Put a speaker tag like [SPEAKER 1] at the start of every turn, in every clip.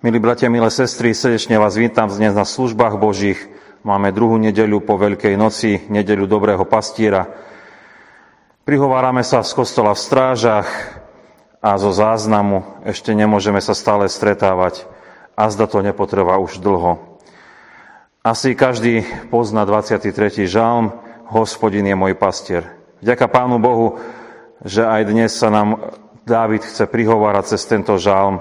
[SPEAKER 1] Milí bratia, milé sestry, srdečne vás vítam dnes na službách Božích. Máme druhú nedeľu po Veľkej noci, nedeľu Dobrého pastiera. Prihovárame sa z kostola v strážach a zo záznamu. Ešte nemôžeme sa stále stretávať a zda to nepotrvá už dlho. Asi každý pozná 23. žalm Hospodin je môj pastier. Vďaka Pánu Bohu, že aj dnes sa nám Dávid chce prihovárať cez tento žalm,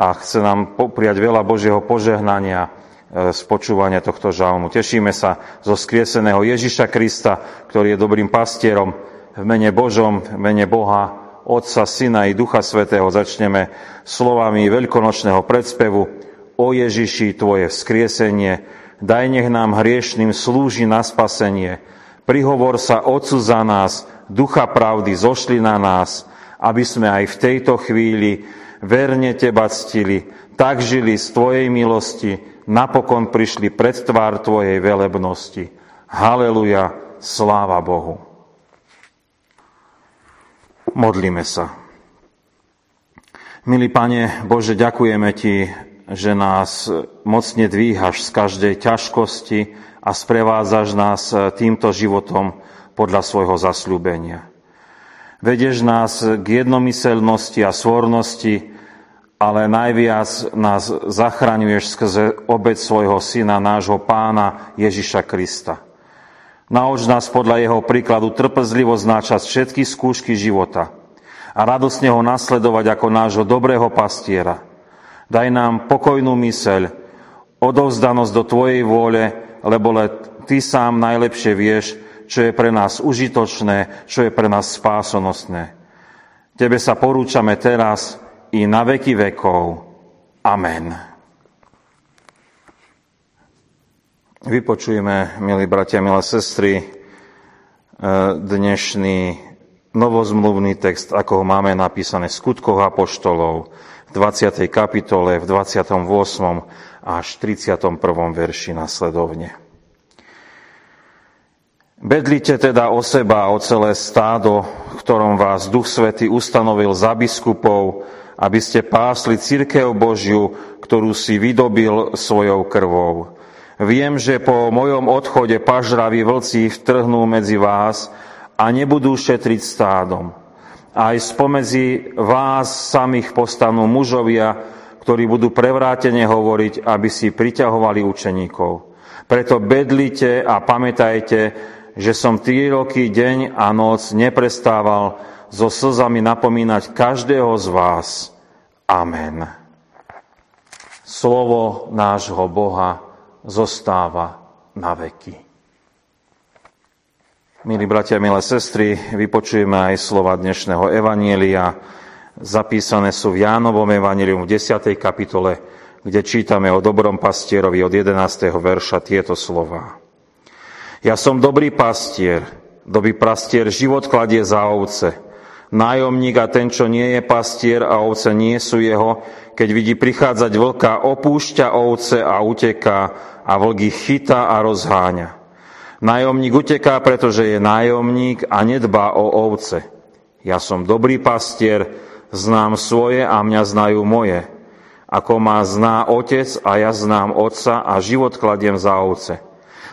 [SPEAKER 1] a chce nám prijať veľa Božieho požehnania e, z počúvania tohto žalmu. Tešíme sa zo skrieseného Ježiša Krista, ktorý je dobrým pastierom. V mene Božom, v mene Boha, Otca, Syna i Ducha Svetého začneme slovami veľkonočného predspevu O Ježiši, Tvoje vzkriesenie, daj nech nám hriešným slúži na spasenie. Prihovor sa Otcu za nás, Ducha pravdy zošli na nás, aby sme aj v tejto chvíli verne teba ctili, tak žili z tvojej milosti, napokon prišli pred tvár tvojej velebnosti. Haleluja, sláva Bohu. Modlíme sa. Milý Pane Bože, ďakujeme Ti, že nás mocne dvíhaš z každej ťažkosti a sprevádzaš nás týmto životom podľa svojho zasľúbenia. Vedeš nás k jednomyselnosti a svornosti, ale najviac nás zachraňuješ skrze obec svojho syna, nášho pána Ježiša Krista. Nauč nás podľa jeho príkladu trpezlivo znáčať všetky skúšky života a radosne ho nasledovať ako nášho dobrého pastiera. Daj nám pokojnú myseľ, odovzdanosť do Tvojej vôle, lebo le Ty sám najlepšie vieš, čo je pre nás užitočné, čo je pre nás spásonosné. Tebe sa porúčame teraz, i na veky vekov. Amen. Vypočujeme, milí bratia, milé sestry, e, dnešný novozmluvný text, ako ho máme napísané v skutkoch apoštolov v 20. kapitole, v 28. až 31. verši nasledovne. Bedlite teda o seba a o celé stádo, v ktorom vás Duch Svety ustanovil za biskupov, aby ste pásli církev Božiu, ktorú si vydobil svojou krvou. Viem, že po mojom odchode pažraví vlci vtrhnú medzi vás a nebudú šetriť stádom. Aj spomedzi vás samých postanú mužovia, ktorí budú prevrátene hovoriť, aby si priťahovali učeníkov. Preto bedlite a pamätajte, že som tri roky deň a noc neprestával so slzami napomínať každého z vás. Amen. Slovo nášho Boha zostáva na veky. Milí bratia, milé sestry, vypočujeme aj slova dnešného Evanielia. Zapísané sú v Jánovom Evanielium v 10. kapitole, kde čítame o dobrom pastierovi od 11. verša tieto slova. Ja som dobrý pastier, dobrý pastier život kladie za ovce. Nájomník a ten, čo nie je pastier a ovce nie sú jeho, keď vidí prichádzať vlka, opúšťa ovce a uteká a vlk ich chytá a rozháňa. Nájomník uteká, pretože je nájomník a nedbá o ovce. Ja som dobrý pastier, znám svoje a mňa znajú moje. Ako ma zná otec a ja znám otca a život kladiem za ovce.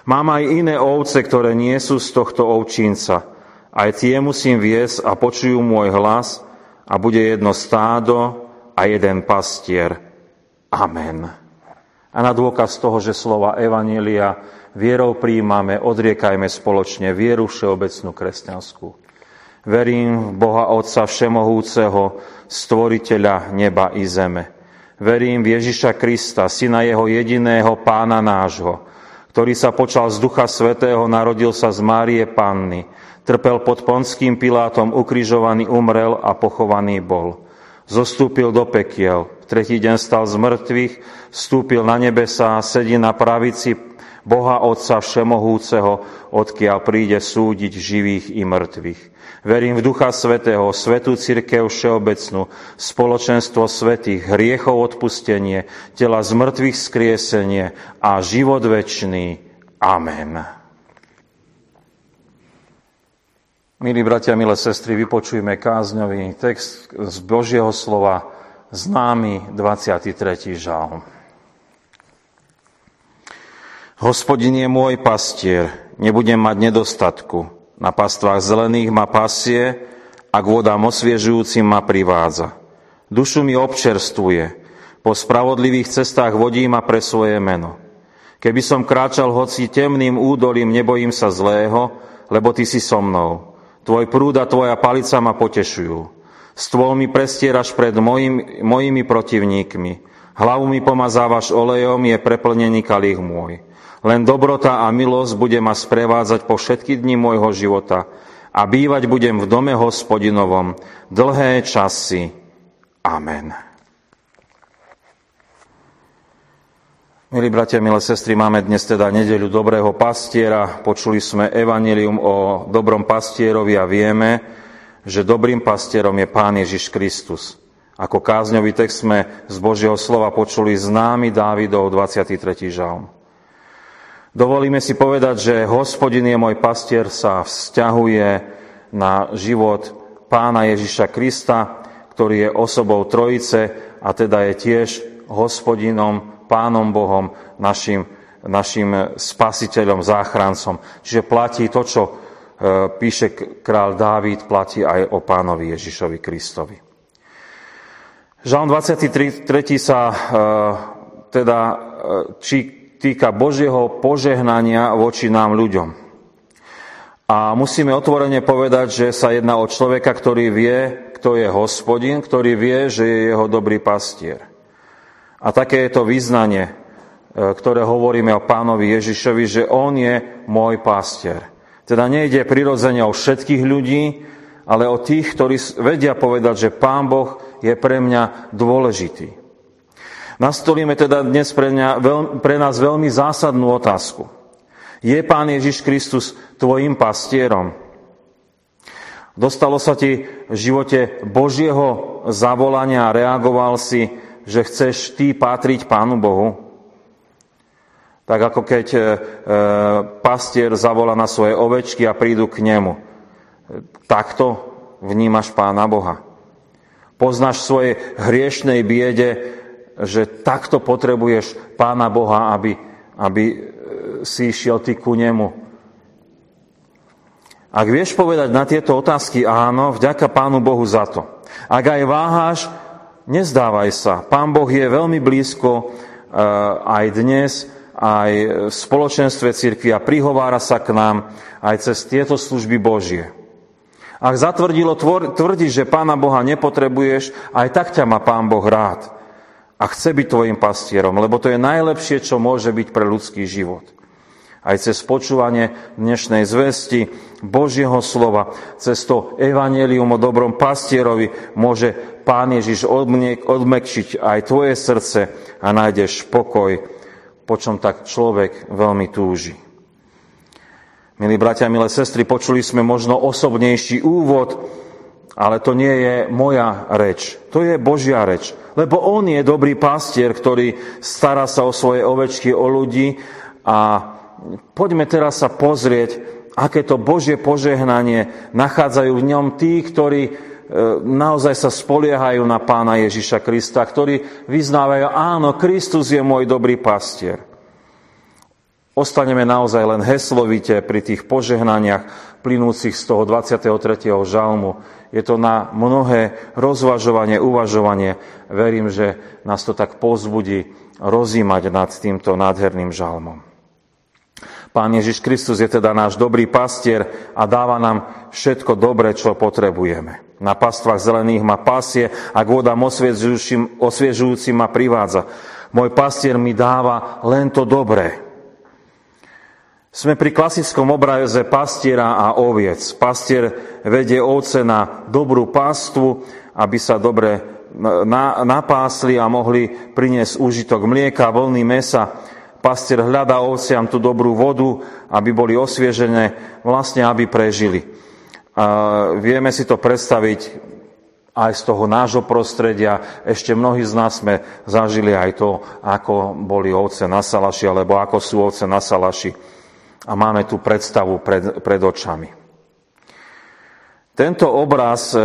[SPEAKER 1] Mám aj iné ovce, ktoré nie sú z tohto ovčínca – aj tie musím viesť a počujú môj hlas a bude jedno stádo a jeden pastier. Amen. A na dôkaz toho, že slova Evanielia vierou príjmame, odriekajme spoločne vieru všeobecnú kresťanskú. Verím v Boha Otca Všemohúceho, Stvoriteľa neba i zeme. Verím v Ježiša Krista, Syna Jeho jediného Pána nášho, ktorý sa počal z Ducha Svetého, narodil sa z Márie Panny, Trpel pod ponským Pilátom, ukrižovaný umrel a pochovaný bol. Zostúpil do pekiel, v tretí deň stal z mŕtvych, vstúpil na nebesa, sedí na pravici Boha Otca Všemohúceho, odkiaľ príde súdiť živých i mŕtvych. Verím v Ducha Svetého, Svetú Církev Všeobecnú, spoločenstvo svetých, hriechov odpustenie, tela z mŕtvych skriesenie a život večný. Amen. Milí bratia, milé sestry, vypočujme kázňový text z Božieho slova známy 23. žalm. Hospodin je môj pastier, nebudem mať nedostatku. Na pastvách zelených ma pasie a k vodám osviežujúcim ma privádza. Dušu mi občerstvuje, po spravodlivých cestách vodí ma pre svoje meno. Keby som kráčal hoci temným údolím, nebojím sa zlého, lebo ty si so mnou. Tvoj prúd a tvoja palica ma potešujú. Stôl mi prestieraš pred mojim, mojimi protivníkmi. Hlavu mi pomazávaš olejom, je preplnený kalich môj. Len dobrota a milosť bude ma sprevádzať po všetky dni môjho života a bývať budem v dome hospodinovom dlhé časy. Amen. Milí bratia, milé sestry, máme dnes teda nedeľu dobrého pastiera. Počuli sme evanelium o dobrom pastierovi a vieme, že dobrým pastierom je Pán Ježiš Kristus. Ako kázňový text sme z Božieho slova počuli známy Dávidov 23. žalm. Dovolíme si povedať, že hospodin je môj pastier sa vzťahuje na život pána Ježiša Krista, ktorý je osobou Trojice a teda je tiež hospodinom, pánom Bohom, našim, našim spasiteľom, záchrancom. Čiže platí to, čo e, píše král Dávid, platí aj o pánovi Ježišovi Kristovi. Žalm 23. sa e, teda e, či týka Božieho požehnania voči nám ľuďom. A musíme otvorene povedať, že sa jedná o človeka, ktorý vie, kto je hospodin, ktorý vie, že je jeho dobrý pastier. A také je to význanie, e, ktoré hovoríme o pánovi Ježišovi, že on je môj pastier. Teda nejde prirodzene o všetkých ľudí, ale o tých, ktorí vedia povedať, že pán Boh je pre mňa dôležitý. Nastolíme teda dnes pre, mňa, pre nás veľmi zásadnú otázku. Je Pán Ježiš Kristus tvojim pastierom? Dostalo sa ti v živote Božieho zavolania a reagoval si, že chceš ty patriť Pánu Bohu? Tak ako keď e, pastier zavolá na svoje ovečky a prídu k nemu. Takto vnímaš Pána Boha. Poznáš svoje hriešnej biede že takto potrebuješ Pána Boha, aby, aby e, si išiel ty ku nemu. Ak vieš povedať na tieto otázky áno, vďaka Pánu Bohu za to. Ak aj váháš, nezdávaj sa. Pán Boh je veľmi blízko e, aj dnes, aj v spoločenstve cirkvi a prihovára sa k nám aj cez tieto služby Božie. Ak zatvrdilo tvrdíš, že Pána Boha nepotrebuješ, aj tak ťa má Pán Boh rád a chce byť tvojim pastierom, lebo to je najlepšie, čo môže byť pre ľudský život. Aj cez počúvanie dnešnej zvesti Božieho slova, cez to evanelium o dobrom pastierovi môže Pán Ježiš odmekčiť aj tvoje srdce a nájdeš pokoj, po čom tak človek veľmi túži. Milí bratia, milé sestry, počuli sme možno osobnejší úvod, ale to nie je moja reč, to je Božia reč lebo on je dobrý pastier, ktorý stará sa o svoje ovečky, o ľudí a poďme teraz sa pozrieť, aké to Božie požehnanie nachádzajú v ňom tí, ktorí e, naozaj sa spoliehajú na pána Ježiša Krista, ktorí vyznávajú, áno, Kristus je môj dobrý pastier. Ostaneme naozaj len heslovite pri tých požehnaniach plynúcich z toho 23. žalmu, je to na mnohé rozvažovanie, uvažovanie. Verím, že nás to tak pozbudí rozímať nad týmto nádherným žalmom. Pán Ježiš Kristus je teda náš dobrý pastier a dáva nám všetko dobré, čo potrebujeme. Na pastvách zelených ma pasie a k vodám osviežujúcim, ma privádza. Môj pastier mi dáva len to dobré. Sme pri klasickom obraze pastiera a oviec. Pastier vedie ovce na dobrú pastvu, aby sa dobre napásli a mohli priniesť úžitok mlieka, vlny mesa. Pastier hľadá ovciam tú dobrú vodu, aby boli osviežené, vlastne aby prežili. A vieme si to predstaviť aj z toho nášho prostredia. Ešte mnohí z nás sme zažili aj to, ako boli ovce na salaši, alebo ako sú ovce na salaši a máme tu predstavu pred, pred očami. Tento obraz e,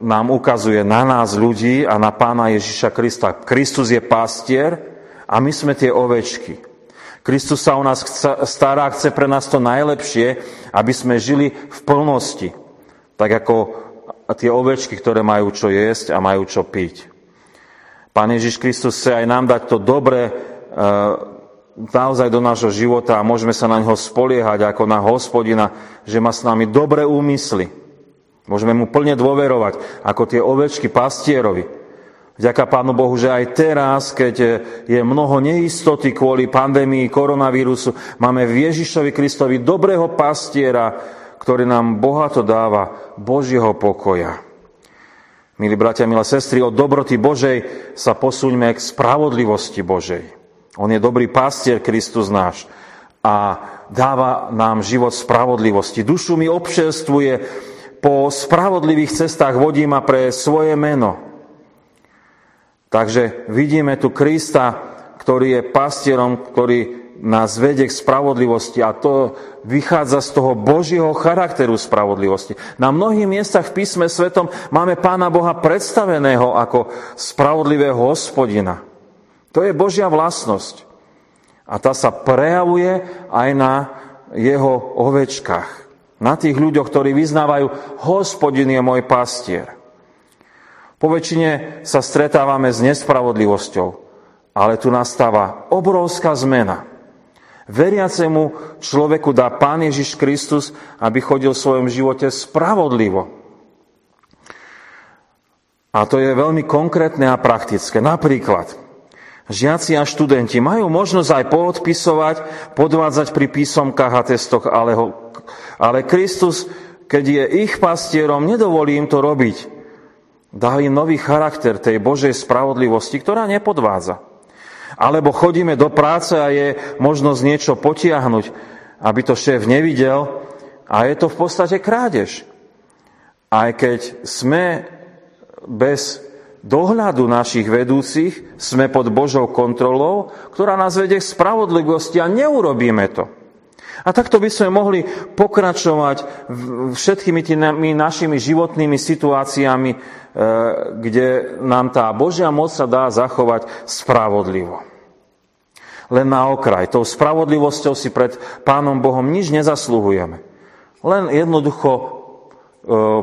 [SPEAKER 1] nám ukazuje na nás ľudí a na pána Ježiša Krista. Kristus je pastier a my sme tie ovečky. Kristus sa o nás stará, chce pre nás to najlepšie, aby sme žili v plnosti. Tak ako tie ovečky, ktoré majú čo jesť a majú čo piť. Pán Ježiš Kristus chce aj nám dať to dobré e, naozaj do nášho života a môžeme sa na neho spoliehať ako na hospodina, že má s nami dobré úmysly. Môžeme mu plne dôverovať, ako tie ovečky pastierovi. Vďaka Pánu Bohu, že aj teraz, keď je mnoho neistoty kvôli pandémii koronavírusu, máme v Ježišovi Kristovi dobrého pastiera, ktorý nám bohato dáva Božieho pokoja. Milí bratia, milé sestry, od dobroty Božej sa posuňme k spravodlivosti Božej. On je dobrý pastier, Kristus náš, a dáva nám život spravodlivosti. Dušu mi obšerstvuje, po spravodlivých cestách vodí ma pre svoje meno. Takže vidíme tu Krista, ktorý je pastierom, ktorý nás vedie k spravodlivosti a to vychádza z toho Božieho charakteru spravodlivosti. Na mnohých miestach v písme svetom máme Pána Boha predstaveného ako spravodlivého hospodina. To je Božia vlastnosť. A tá sa prejavuje aj na jeho ovečkách. Na tých ľuďoch, ktorí vyznávajú, hospodin je môj pastier. Po väčšine sa stretávame s nespravodlivosťou, ale tu nastáva obrovská zmena. Veriacemu človeku dá Pán Ježiš Kristus, aby chodil v svojom živote spravodlivo. A to je veľmi konkrétne a praktické. Napríklad, žiaci a študenti majú možnosť aj poodpisovať, podvádzať pri písomkách a testoch, ale, ho, ale Kristus, keď je ich pastierom, nedovolí im to robiť Dá im nový charakter tej Božej spravodlivosti, ktorá nepodvádza. Alebo chodíme do práce a je možnosť niečo potiahnuť, aby to šéf nevidel a je to v podstate krádež. Aj keď sme bez dohľadu našich vedúcich, sme pod Božou kontrolou, ktorá nás vedie k spravodlivosti a neurobíme to. A takto by sme mohli pokračovať všetkými tými našimi životnými situáciami, e, kde nám tá Božia moc sa dá zachovať spravodlivo. Len na okraj. Tou spravodlivosťou si pred Pánom Bohom nič nezasluhujeme. Len jednoducho e,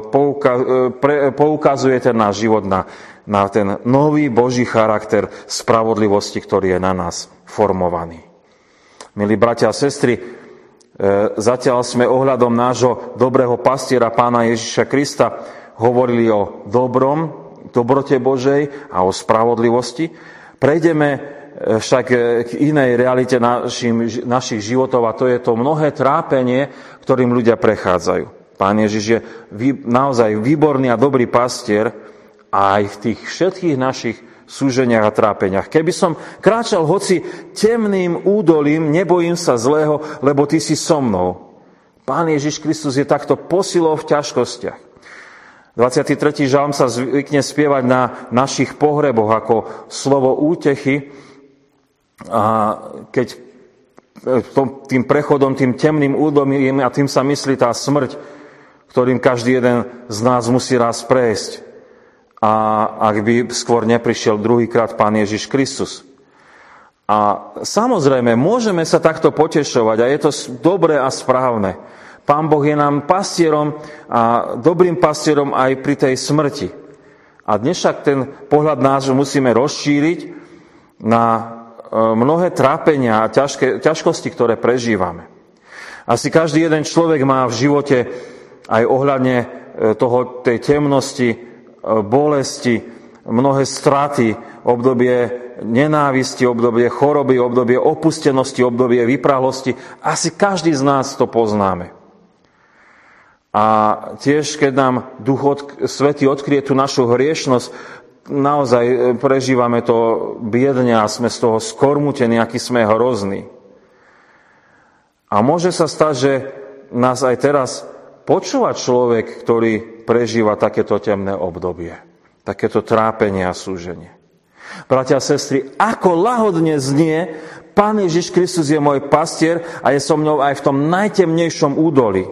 [SPEAKER 1] e, poukazuje ten náš život na, na ten nový Boží charakter spravodlivosti, ktorý je na nás formovaný. Milí bratia a sestry, E, zatiaľ sme ohľadom nášho dobrého pastiera pána Ježiša Krista hovorili o dobrom, dobrote Božej a o spravodlivosti. Prejdeme e, však e, k inej realite našim, našich životov a to je to mnohé trápenie, ktorým ľudia prechádzajú. Pán Ježiš je naozaj výborný a dobrý pastier aj v tých všetkých našich súženiach a trápeniach. Keby som kráčal hoci temným údolím, nebojím sa zlého, lebo ty si so mnou. Pán Ježiš Kristus je takto posilou v ťažkostiach. 23. žalm sa zvykne spievať na našich pohreboch ako slovo útechy. A keď tým prechodom, tým temným údolím a tým sa myslí tá smrť, ktorým každý jeden z nás musí raz prejsť a ak by skôr neprišiel druhýkrát Pán Ježiš Kristus. A samozrejme, môžeme sa takto potešovať a je to dobré a správne. Pán Boh je nám pastierom a dobrým pastierom aj pri tej smrti. A dnes však ten pohľad náš musíme rozšíriť na e, mnohé trápenia a ťažké, ťažkosti, ktoré prežívame. Asi každý jeden človek má v živote aj ohľadne e, toho, tej temnosti bolesti, mnohé straty, obdobie nenávisti, obdobie choroby, obdobie opustenosti, obdobie vyprahlosti. Asi každý z nás to poznáme. A tiež, keď nám Duch od, Svetý odkrie tú našu hriešnosť, naozaj prežívame to biedne a sme z toho skormutení, aký sme hrozní. A môže sa stať, že nás aj teraz počúva človek, ktorý prežíva takéto temné obdobie, takéto trápenie a súženie. Bratia a sestry, ako lahodne znie, Pán Ježiš Kristus je môj pastier a je so mnou aj v tom najtemnejšom údoli.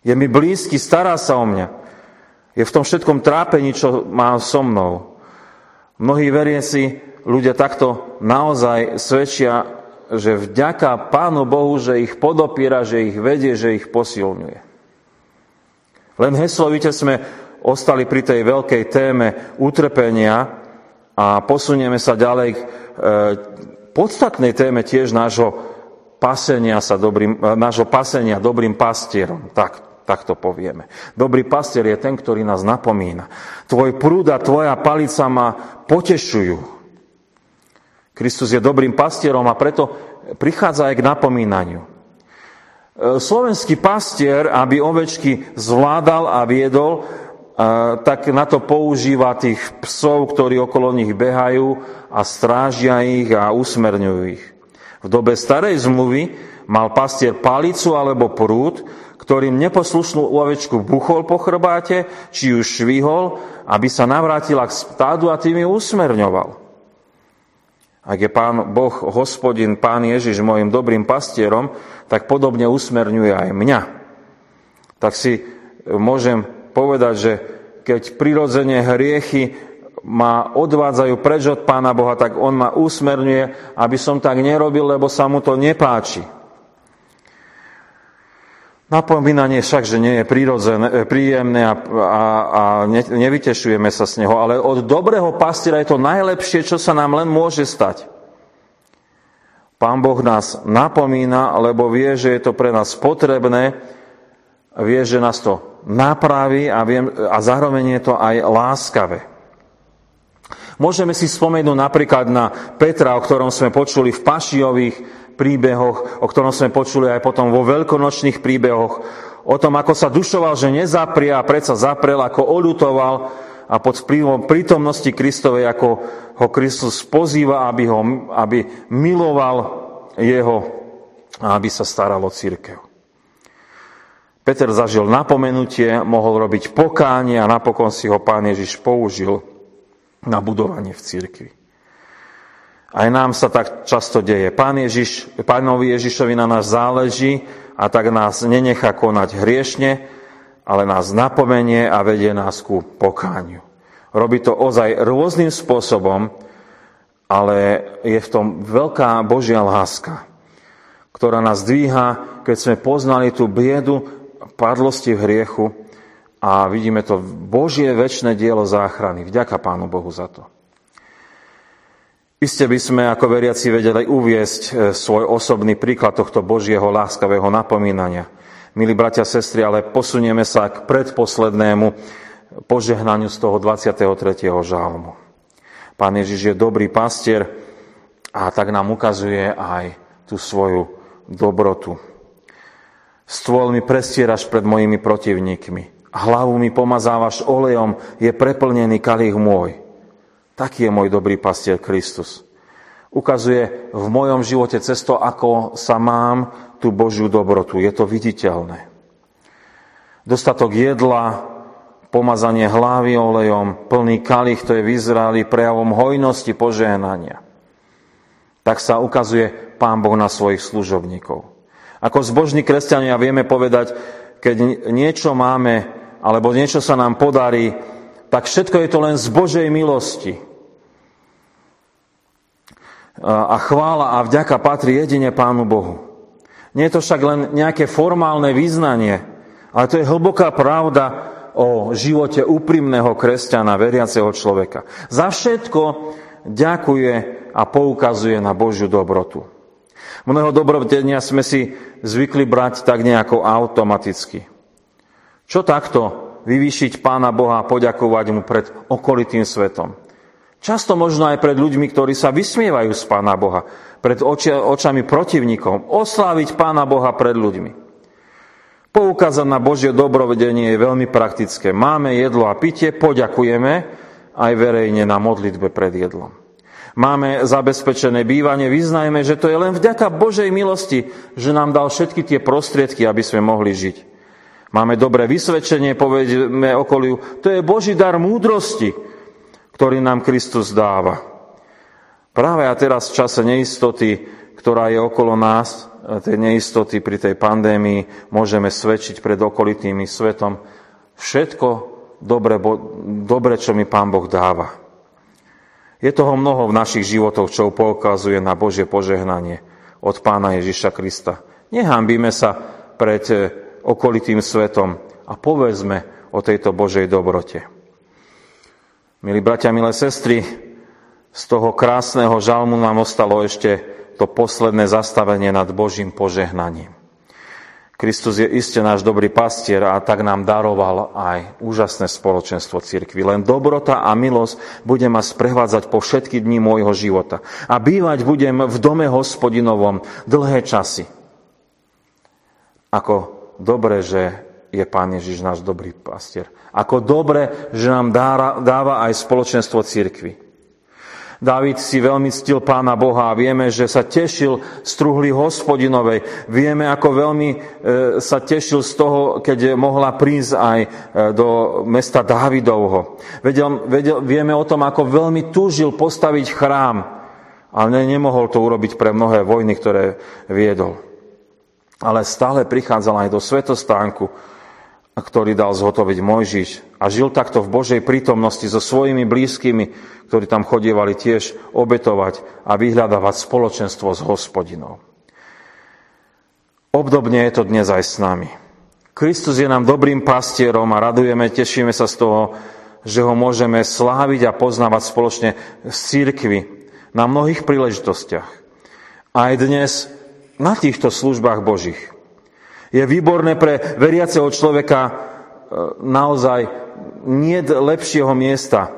[SPEAKER 1] Je mi blízky, stará sa o mňa. Je v tom všetkom trápení, čo má so mnou. Mnohí veriaci ľudia takto naozaj svedčia, že vďaka Pánu Bohu, že ich podopiera, že ich vedie, že ich posilňuje. Len heslovite sme ostali pri tej veľkej téme utrpenia a posunieme sa ďalej k e, podstatnej téme tiež nášho pasenia, sa dobrým, e, nášho pasenia dobrým pastierom. Tak, tak to povieme. Dobrý pastier je ten, ktorý nás napomína. Tvoj prúd a tvoja palica ma potešujú. Kristus je dobrým pastierom a preto prichádza aj k napomínaniu. E, slovenský pastier, aby ovečky zvládal a viedol, e, tak na to používa tých psov, ktorí okolo nich behajú a strážia ich a usmerňujú ich. V dobe starej zmluvy mal pastier palicu alebo prúd, ktorým neposlušnú ovečku buchol po chrbáte, či ju švihol, aby sa navrátila k stádu a tým ju usmerňoval. Ak je pán Boh, hospodin, pán Ježiš môjim dobrým pastierom, tak podobne usmerňuje aj mňa. Tak si môžem povedať, že keď prirodzene hriechy ma odvádzajú preč od Pána Boha, tak On ma usmerňuje, aby som tak nerobil, lebo sa mu to nepáči. Napomínanie však, že nie je prírodzené, príjemné a, a, a ne, nevytešujeme sa z neho, ale od dobrého pastiera je to najlepšie, čo sa nám len môže stať. Pán Boh nás napomína, lebo vie, že je to pre nás potrebné, vie, že nás to napraví a, vie, a zároveň je to aj láskavé. Môžeme si spomenúť napríklad na Petra, o ktorom sme počuli v Pašiových príbehoch, o ktorom sme počuli aj potom vo veľkonočných príbehoch, o tom, ako sa dušoval, že nezaprie a predsa zaprel, ako oľutoval a pod vplyvom prítomnosti Kristovej, ako ho Kristus pozýva, aby, ho, aby miloval jeho a aby sa staral o církev. Peter zažil napomenutie, mohol robiť pokánie a napokon si ho pán Ježiš použil na budovanie v církvi. Aj nám sa tak často deje. Pán Ježiš, pánovi Ježišovi na nás záleží a tak nás nenechá konať hriešne, ale nás napomenie a vedie nás ku pokániu. Robí to ozaj rôznym spôsobom, ale je v tom veľká Božia láska, ktorá nás dvíha, keď sme poznali tú biedu padlosti v hriechu a vidíme to Božie väčšie dielo záchrany. Vďaka Pánu Bohu za to. Iste by sme ako veriaci vedeli uviesť e, svoj osobný príklad tohto Božieho láskavého napomínania. Milí bratia sestry, ale posunieme sa k predposlednému požehnaniu z toho 23. žalmu. Pán Ježiš je dobrý pastier a tak nám ukazuje aj tú svoju dobrotu. Stôl mi prestieraš pred mojimi protivníkmi. Hlavu mi pomazávaš olejom, je preplnený kalich môj. Taký je môj dobrý pastier Kristus. Ukazuje v mojom živote cesto, ako sa mám tú Božiu dobrotu. Je to viditeľné. Dostatok jedla, pomazanie hlavy olejom, plný kalich, to je v Izraeli prejavom hojnosti požehnania. Tak sa ukazuje Pán Boh na svojich služobníkov. Ako zbožní kresťania vieme povedať, keď niečo máme, alebo niečo sa nám podarí, tak všetko je to len z Božej milosti. A chvála a vďaka patrí jedine Pánu Bohu. Nie je to však len nejaké formálne význanie, ale to je hlboká pravda o živote úprimného kresťana, veriaceho človeka. Za všetko ďakuje a poukazuje na Božiu dobrotu. Mnoho dobrodenia sme si zvykli brať tak nejako automaticky. Čo takto vyvýšiť Pána Boha a poďakovať Mu pred okolitým svetom. Často možno aj pred ľuďmi, ktorí sa vysmievajú z Pána Boha, pred oči, očami protivníkom, osláviť Pána Boha pred ľuďmi. Poukázať na Božie dobrovedenie je veľmi praktické. Máme jedlo a pitie, poďakujeme aj verejne na modlitbe pred jedlom. Máme zabezpečené bývanie, vyznajme, že to je len vďaka Božej milosti, že nám dal všetky tie prostriedky, aby sme mohli žiť. Máme dobré vysvedčenie, povedzme okoliu, to je Boží dar múdrosti, ktorý nám Kristus dáva. Práve a teraz v čase neistoty, ktorá je okolo nás, tej neistoty pri tej pandémii, môžeme svedčiť pred okolitými svetom. Všetko dobre, dobre, čo mi Pán Boh dáva. Je toho mnoho v našich životoch, čo poukazuje na Božie požehnanie od Pána Ježiša Krista. Nehambíme sa pred eh, okolitým svetom a povedzme o tejto Božej dobrote. Milí bratia, milé sestry, z toho krásneho žalmu nám ostalo ešte to posledné zastavenie nad Božím požehnaním. Kristus je iste náš dobrý pastier a tak nám daroval aj úžasné spoločenstvo cirkvi. Len dobrota a milosť bude ma sprevádzať po všetky dni môjho života. A bývať budem v dome hospodinovom dlhé časy. Ako dobre, že je Pán Ježiš náš dobrý pastier. Ako dobre, že nám dáva aj spoločenstvo cirkvi. David si veľmi ctil Pána Boha a vieme, že sa tešil z truhly hospodinovej. Vieme, ako veľmi e, sa tešil z toho, keď mohla prísť aj e, do mesta Dávidovho. Vedel, vedel, vieme o tom, ako veľmi túžil postaviť chrám, ale nemohol to urobiť pre mnohé vojny, ktoré viedol. Ale stále prichádzal aj do svetostánku, ktorý dal zhotoviť Mojžiš a žil takto v Božej prítomnosti so svojimi blízkymi, ktorí tam chodievali tiež obetovať a vyhľadávať spoločenstvo s hospodinou. Obdobne je to dnes aj s nami. Kristus je nám dobrým pastierom a radujeme, tešíme sa z toho, že ho môžeme sláviť a poznávať spoločne z církvy na mnohých príležitostiach. Aj dnes na týchto službách Božích. Je výborné pre veriaceho človeka e, naozaj nie lepšieho miesta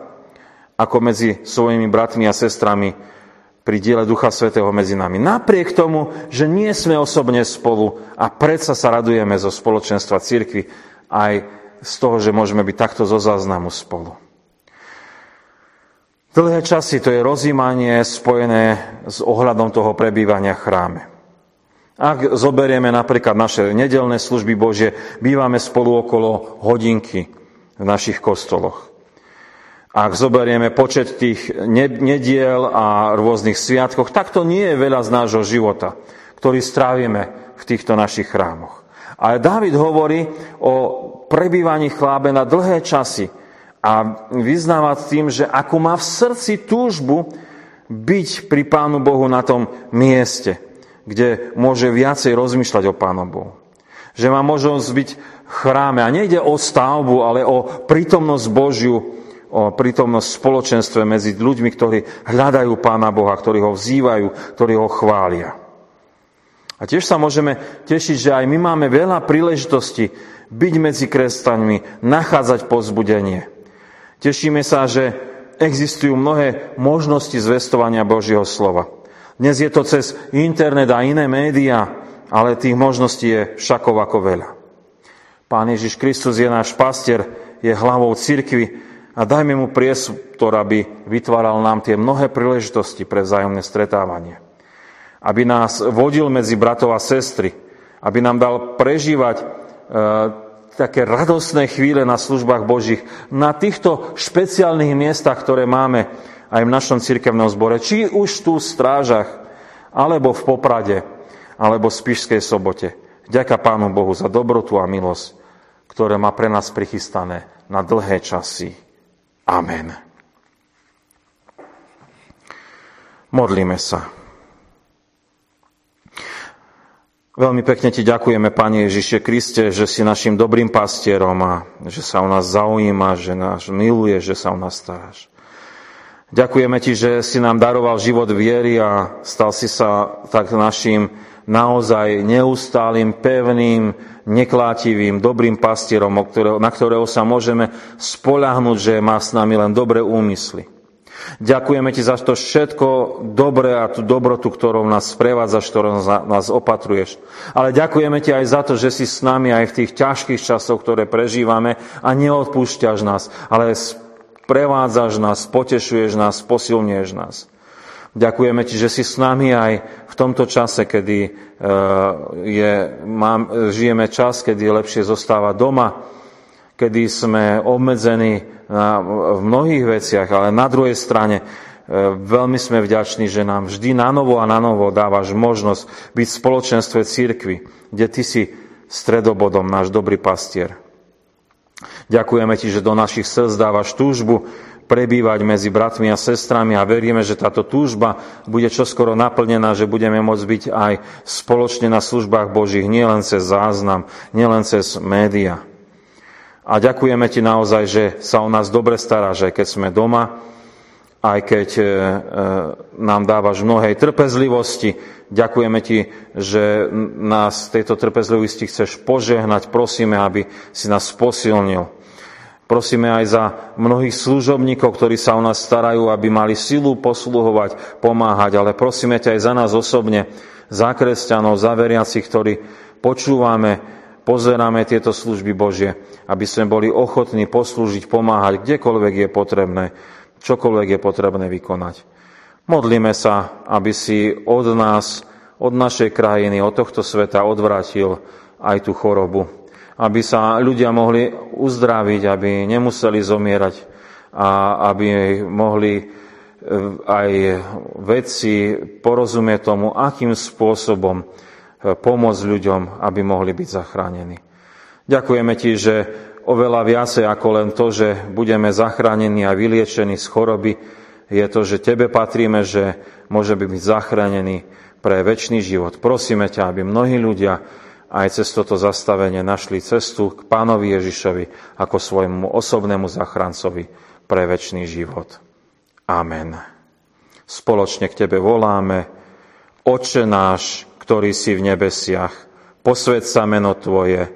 [SPEAKER 1] ako medzi svojimi bratmi a sestrami pri diele Ducha Svetého medzi nami. Napriek tomu, že nie sme osobne spolu a predsa sa radujeme zo spoločenstva cirkvi aj z toho, že môžeme byť takto zo záznamu spolu. Dlhé časy to je rozímanie spojené s ohľadom toho prebývania chráme. Ak zoberieme napríklad naše nedelné služby Bože, bývame spolu okolo hodinky v našich kostoloch. Ak zoberieme počet tých nediel a rôznych sviatkoch, tak to nie je veľa z nášho života, ktorý strávime v týchto našich chrámoch. Ale Dávid hovorí o prebývaní chlábe na dlhé časy a vyznáva tým, že ako má v srdci túžbu byť pri Pánu Bohu na tom mieste – kde môže viacej rozmýšľať o Pánom Bohu. Že má možnosť byť v chráme. A nejde o stavbu, ale o prítomnosť Božiu, o prítomnosť spoločenstve medzi ľuďmi, ktorí hľadajú Pána Boha, ktorí ho vzývajú, ktorí ho chvália. A tiež sa môžeme tešiť, že aj my máme veľa príležitostí byť medzi kresťanmi, nachádzať pozbudenie. Tešíme sa, že existujú mnohé možnosti zvestovania Božieho slova. Dnes je to cez internet a iné médiá, ale tých možností je všakov ako veľa. Pán Ježiš Kristus je náš pastier, je hlavou cirkvy a dajme mu priestor, aby vytváral nám tie mnohé príležitosti pre vzájomné stretávanie. Aby nás vodil medzi bratov a sestry, aby nám dal prežívať e, také radostné chvíle na službách Božích, na týchto špeciálnych miestach, ktoré máme, aj v našom cirkevnom zbore, či už tu v strážach, alebo v Poprade, alebo v Spišskej sobote. Ďaká Pánu Bohu za dobrotu a milosť, ktoré má pre nás prichystané na dlhé časy. Amen. Modlíme sa. Veľmi pekne ti ďakujeme, Pane Ježiše Kriste, že si našim dobrým pastierom a že sa o nás zaujíma, že nás miluje, že sa o nás staráš. Ďakujeme Ti, že si nám daroval život viery a stal si sa tak našim naozaj neustálým, pevným, neklátivým, dobrým pastierom, na ktorého sa môžeme spolahnuť, že má s nami len dobré úmysly. Ďakujeme Ti za to všetko dobré a tú dobrotu, ktorou nás sprevádzaš, ktorou nás opatruješ. Ale ďakujeme Ti aj za to, že si s nami aj v tých ťažkých časoch, ktoré prežívame a neodpúšťaš nás, ale prevádzaš nás, potešuješ nás, posilňuješ nás. Ďakujeme Ti, že si s nami aj v tomto čase, kedy e, je, mám, žijeme čas, kedy je lepšie zostávať doma, kedy sme obmedzení na, v mnohých veciach, ale na druhej strane e, veľmi sme vďační, že nám vždy na novo a na novo dávaš možnosť byť v spoločenstve církvy, kde Ty si stredobodom, náš dobrý pastier. Ďakujeme Ti, že do našich srdc dávaš túžbu prebývať medzi bratmi a sestrami a veríme, že táto túžba bude čoskoro naplnená, že budeme môcť byť aj spoločne na službách Božích, nielen cez záznam, nielen cez média. A ďakujeme Ti naozaj, že sa o nás dobre staráš, aj keď sme doma, aj keď e, e, nám dávaš mnohej trpezlivosti. Ďakujeme Ti, že nás tejto trpezlivosti chceš požehnať. Prosíme, aby si nás posilnil. Prosíme aj za mnohých služobníkov, ktorí sa o nás starajú, aby mali silu posluhovať, pomáhať, ale prosíme ťa aj za nás osobne, za kresťanov, za veriacich, ktorí počúvame, pozeráme tieto služby Božie, aby sme boli ochotní poslúžiť, pomáhať, kdekoľvek je potrebné, čokoľvek je potrebné vykonať. Modlíme sa, aby si od nás, od našej krajiny, od tohto sveta odvrátil aj tú chorobu, aby sa ľudia mohli uzdraviť, aby nemuseli zomierať a aby mohli e, aj vedci porozumieť tomu, akým spôsobom e, pomôcť ľuďom, aby mohli byť zachránení. Ďakujeme Ti, že oveľa viacej ako len to, že budeme zachránení a vyliečení z choroby, je to, že Tebe patríme, že môžeme byť zachránení pre väčší život. Prosíme ťa, aby mnohí ľudia aj cez toto zastavenie našli cestu k pánovi Ježišovi ako svojmu osobnému zachrancovi pre väčší život. Amen. Spoločne k Tebe voláme, Oče náš, ktorý si v nebesiach, posved meno Tvoje,